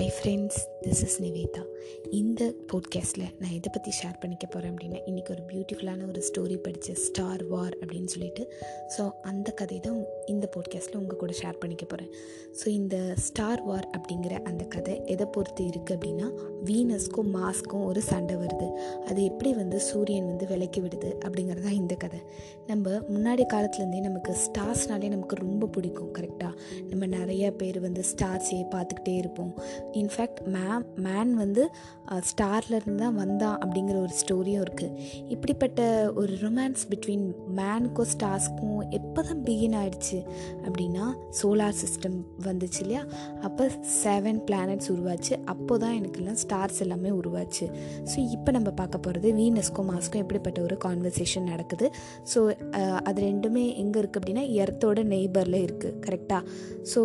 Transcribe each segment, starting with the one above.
Hi, friends. This is Nivetha இந்த போட்காஸ்ட்டில் நான் எதை பற்றி ஷேர் பண்ணிக்க போகிறேன் அப்படின்னா இன்றைக்கி ஒரு பியூட்டிஃபுல்லான ஒரு ஸ்டோரி படித்த ஸ்டார் வார் அப்படின்னு சொல்லிட்டு. ஸோ அந்த கதை தான் இந்த போட்காஸ்ட்டில் உங்கள் கூட ஷேர் பண்ணிக்க போகிறேன் ஸோ இந்த ஸ்டார் வார் அப்படிங்கிற அந்த கதை எதை பொறுத்து இருக்குது அப்படின்னா வீனஸ்க்கும் மாஸ்க்கும் ஒரு சண்டை வருது. அது எப்படி வந்து சூரியன் வந்து விலைக்கு விடுது அப்படிங்கிறது தான் இந்த கதை. நம்ம முன்னாடி காலத்துலேருந்தே நமக்கு ஸ்டார்ஸ்னாலே நமக்கு ரொம்ப பிடிக்கும் கரெக்டாக நம்ம நிறைய பேர் வந்து ஸ்டார்ஸே பார்த்துக்கிட்டே இருப்போம். இன்ஃபேக்ட் மே மேம் மேன் வந்து ஸ்டார்லேருந்து தான் வந்தான் அப்படிங்கிற ஒரு ஸ்டோரியும் இருக்குது இப்படிப்பட்ட ஒரு ரொமான்ஸ் பிட்வீன் மேனுக்கும் ஸ்டார்ஸ்க்கும் எப்போ தான் பிகின் ஆயிடுச்சு அப்படின்னா சோலார் சிஸ்டம் வந்துச்சு இல்லையா? அப்போ செவன் பிளானட்ஸ் உருவாச்சு. அப்போ தான் எனக்கெல்லாம் ஸ்டார்ஸ் எல்லாமே உருவாச்சு. ஸோ இப்போ நம்ம பார்க்க போகிறது வீனஸ்க்கும் மாஸ்க்கும் எப்படிப்பட்ட ஒரு கான்வர்சேஷன் நடக்குது. ஸோ அது ரெண்டுமே எங்கே இருக்குது அப்படின்னா எர்த்தோட நெய்பரில் இருக்குது கரெக்டாக ஸோ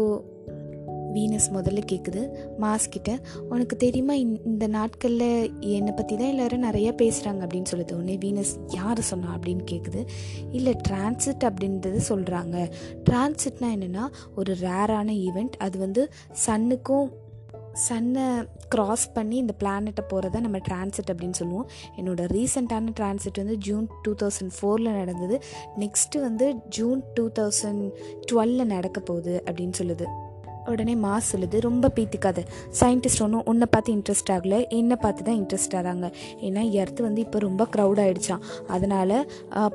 வீனஸ் முதல்ல கேட்குது மாஸ் கிட்ட. உனக்கு தெரியுமா இந்த நாட்களில் என்னை பற்றி தான் எல்லோரும் நிறையா பேசுகிறாங்க அப்படின்னு சொல்லுது உடனே வீனஸ் யார் சொன்னா அப்படின்னு கேட்குது இல்லை டிரான்சிட் அப்படின்றது சொல்கிறாங்க டிரான்சிட்னா என்னென்னா ஒரு ரேரான ஈவெண்ட் அது வந்து சன்னுக்கும் சன்னை க்ராஸ் பண்ணி இந்த பிளானெட்டை போகிறத நம்ம டிரான்சிட் அப்படின்னு சொல்லுவோம். என்னோடய ரீசெண்டான டிரான்சிட் வந்து ஜூன் டூ தௌசண்ட் ஃபோரில் நடந்தது. நெக்ஸ்ட்டு வந்து ஜூன் டூ தௌசண்ட் டுவெலில் நடக்க போகுது அப்படின்னு சொல்லுது. உடனே மாஸ் சொல்லுது ரொம்ப பீத்திக்காது. சயின்டிஸ்ட் ஒன்றும் உன்னை பார்த்து இன்ட்ரெஸ்ட் ஆகலை. என்னை பார்த்து தான் இன்ட்ரெஸ்ட் ஆகிறாங்க ஏன்னா எர்த்து வந்து இப்போ ரொம்ப க்ரௌட் ஆகிடுச்சான் அதனால்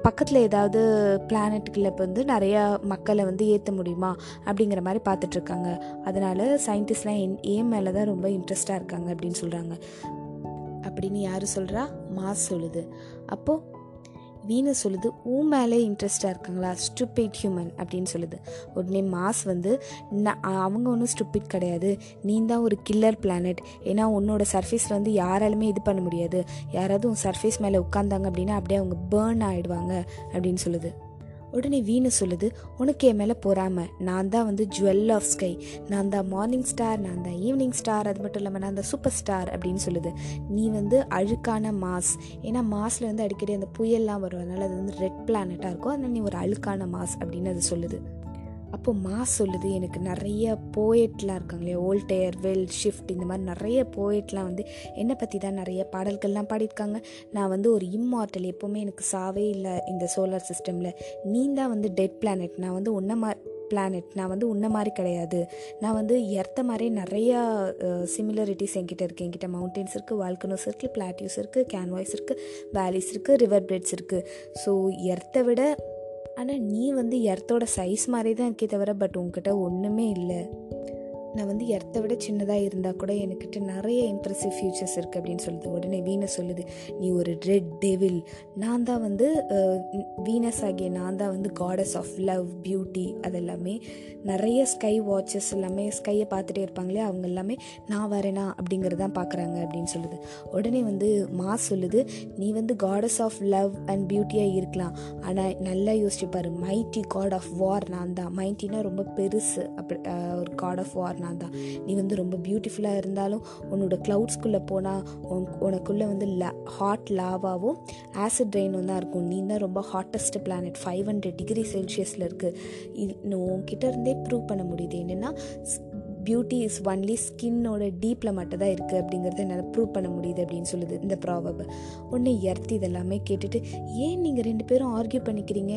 பக்கத்தில் ஏதாவது பிளானட்டுக்குள்ள வந்து நிறையா மக்களை வந்து ஏற்ற முடியுமா? அப்படிங்கிற மாதிரி பார்த்துட்ருக்காங்க அதனால் சயின்டிஸ்ட்லாம் என் ஏன் மேலே தான் ரொம்ப இன்ட்ரெஸ்டாக இருக்காங்க அப்படின்னு சொல்கிறாங்க அப்படின்னு யார் சொல்கிறா மாஸ் சொல்லுது. அப்போது வீனஸ் சொல்லுது. ஊ மேலே இன்ட்ரெஸ்டாக இருக்காங்களா? ஸ்டூபிட் ஹியூமன் அப்படின்னு சொல்லுது. உடனே மாஸ் வந்து அவங்க ஒன்றும் ஸ்டூபிட் கிடையாது. நீ தான் ஒரு கில்லர் பிளானட் ஏன்னா உன்னோட சர்ஃபேஸில் வந்து யாராலுமே இது பண்ண முடியாது. யாராவது உன் சர்ஃபேஸ் மேலே உட்காந்தாங்க அப்படின்னா அப்படியே அவங்க பேர்ன் ஆகிடுவாங்க அப்படின்னு சொல்லுது. உடனே வீணு சொல்லுது உனக்கு என் மேலே பொறாம. நான் தான் வந்து ஜுவல் ஆஃப் ஸ்கை நான் தான் மார்னிங் ஸ்டார் நான் தான் ஈவினிங் ஸ்டார் அது மட்டும் இல்லாமல் நான் தான் சூப்பர் ஸ்டார் அப்படின்னு சொல்லுது. நீ வந்து அழுக்கான மாஸ். ஏன்னா மாஸில் வந்து அடிக்கடி அந்த புயல்லாம் வரும். அதனால் அது வந்து ரெட் பிளானட்டாக இருக்கும் அதனால் நீ ஒரு அழுக்கான மாஸ் அப்படின்னு அது சொல்லுது. அப்போ மாஸ் சொல்லுது எனக்கு நிறைய போயட்லாம் இருக்காங்க இல்லையா? ஓல்டேயர் வெல் ஷிஃப்ட் இந்த மாதிரி நிறைய போயட்லாம் வந்து என்னை பற்றி தான் நிறைய பாடல்கள்லாம் பாடியிருக்காங்க. நான் வந்து ஒரு இம்மார்டல் எப்போவுமே எனக்கு சாவே இல்லை இந்த சோலார் சிஸ்டமில் நீ தான் வந்து டெட் பிளானட் நான் வந்து உன்ன மா பிளானட் நான் வந்து உன்ன மாதிரி கிடையாது. நான் வந்து எர்த்த மாதிரி நிறையா சிமிலரிட்டிஸ் என்கிட்ட இருக்குது என்கிட்ட மவுண்டெயின்ஸ் இருக்குது வால்கனோஸ் இருக்குது பிளாட்டியூஸ் இருக்குது கேன்வாய்ஸ் இருக்குது வேலிஸ் இருக்குது ரிவர் பிரெட்ஸ் இருக்குது ஸோ எர்த்தை விட ஆனால் நீ வந்து எர்த்தோட சைஸ் மாதிரி தான் இருக்கே தவிர பட் உங்ககிட்ட ஒன்றுமே இல்லை. நான் வந்து எர்த்தை விட சின்னதாக இருந்தால் கூட என்கிட்ட நிறைய இம்ப்ரெசிவ் ஃபியூச்சர்ஸ் இருக்குது அப்படின்னு சொல்லுது. உடனே வீனஸ் சொல்லுது நீ ஒரு ரெட் டெவில் நான் தான் வந்து வீனஸ் ஆகிய நான் தான் வந்து காடஸ் ஆஃப் லவ் பியூட்டி அதெல்லாமே. நிறைய ஸ்கை வாட்சஸ் எல்லாமே ஸ்கையை பார்த்துட்டே இருப்பாங்களே அவங்க எல்லாமே நான் வரேனா அப்படிங்கிறதான் பார்க்குறாங்க அப்படின்னு சொல்லுது. உடனே வந்து மா சொல்லுது நீ வந்து காடஸ் ஆஃப் லவ் அண்ட் பியூட்டியாக இருக்கலாம். ஆனால் நல்லா யோசிச்சுப்பாரு மைட்டி காட் ஆஃப் வார் நான் தான். மைட்டினா ரொம்ப பெருசு. அப்படி ஒரு காட் ஆஃப் வார் காரணம் தான் நீ வந்து ரொம்ப பியூட்டிஃபுல்லாக இருந்தாலும் உன்னோட க்ளவுட்ஸ்குள்ளே போனால் உன் உனக்குள்ளே வந்து ல ஹாட் லாவாவும் ஆசிட் ரெயினும் தான் இருக்கும். நீ தான் ரொம்ப hottest planet five hundred degree செல்சியஸில் இருக்குது உன்கிட்ட இருந்தே ப்ரூவ் பண்ண முடியுது. என்னென்னா பியூட்டி இஸ் ஒன்லி ஸ்கின்னோட டீப்பில் மட்டும் தான் இருக்குது அப்படிங்கிறத என்னால் ப்ரூவ் பண்ண முடியுது அப்படின்னு சொல்லுது இந்த ப்ராவப் ஒன்று எர்த் இதெல்லாமே கேட்டுட்டு ஏன் நீங்கள் ரெண்டு பேரும் ஆர்கியூ பண்ணிக்கிறீங்க?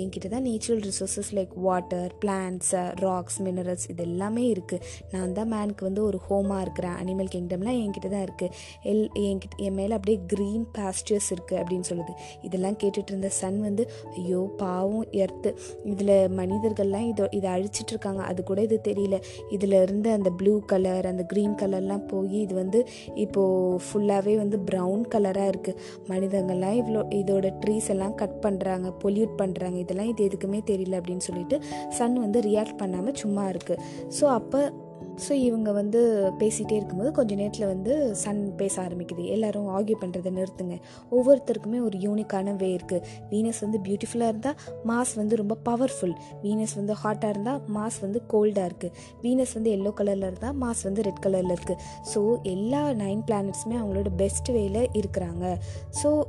என்கிட்ட தான் natural resources like water plants rocks minerals இது எல்லாமே இருக்குது நான் தான் மேனுக்கு வந்து ஒரு ஹோமாக இருக்கிறேன். அனிமல் கிங்டம்லாம் என்கிட்ட தான் இருக்குது எல் என்கிட்ட என் மேலே அப்படியே க்ரீன் பாஸ்டர்ஸ் இருக்குது அப்படின்னு சொல்லுது. இதெல்லாம் கேட்டுட்டு இருந்த சன் வந்து ஐயோ பாவம் எர்த்து இதில் மனிதர்கள்லாம் இதை இதை அழிச்சிட்ருக்காங்க அது கூட இது தெரியல. இதில் இருந்து அந்த ப்ளூ கலர் அந்த க்ரீன் கலர்லாம் போய் இது வந்து இப்போது ஃபுல்லாகவே வந்து ப்ரௌன் கலராக இருக்குது மனிதங்கள்லாம் இவ்வளோ இதோட ட்ரீஸ் எல்லாம் கட் பண்ணுறாங்க பொல்யூட் பண்ணுறாங்க இதெல்லாம் இது எதுக்குமே தெரியல அப்படின்னு சொல்லிட்டு சன் வந்து ரியாக்ட் பண்ணாமல் சும்மா இருக்குது ஸோ அப்போ ஸோ இவங்க வந்து பேசிகிட்டே இருக்கும்போது கொஞ்ச நேரத்தில் வந்து சன் பேச ஆரம்பிக்குது. எல்லோரும் ஆர்கியூ பண்ணுறதை நிறுத்துங்க. ஒவ்வொருத்தருக்குமே ஒரு யூனிக்கான வே இருக்குது வீனஸ் வந்து பியூட்டிஃபுல்லாக இருந்தால் மாஸ் வந்து ரொம்ப பவர்ஃபுல் வீனஸ் வந்து ஹாட்டாக இருந்தால் மாஸ் வந்து கோல்டாக இருக்குது வீனஸ் வந்து எல்லோ கலரில் இருந்தால் மாஸ் வந்து ரெட் கலரில் இருக்குது ஸோ எல்லா நைன் பிளானட்ஸுமே அவங்களோட பெஸ்ட் வேயில் இருக்கிறாங்க. ஸோ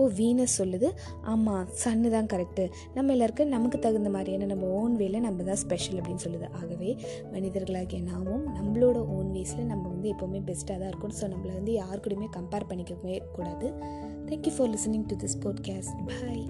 அப்போது வீனஸ் சொல்லுது. ஆமாம் சன்னு தான் கரெக்டு நம்ம எல்லாருக்கும் நமக்கு தகுந்த மாதிரியான நம்ம ஓன் வேல நம்ம தான் ஸ்பெஷல் அப்படின்னு சொல்லுது. ஆகவே மனிதர்களாகிய நாமும் நம்மளோட ஓன் வேஸில் நம்ம வந்து எப்போவுமே பெஸ்ட்டாக தான் இருக்கும் ஸோ நம்மளை வந்து யார் கூடயுமே கம்பேர் பண்ணிக்கவே கூடாது. Thank you for listening to this podcast bye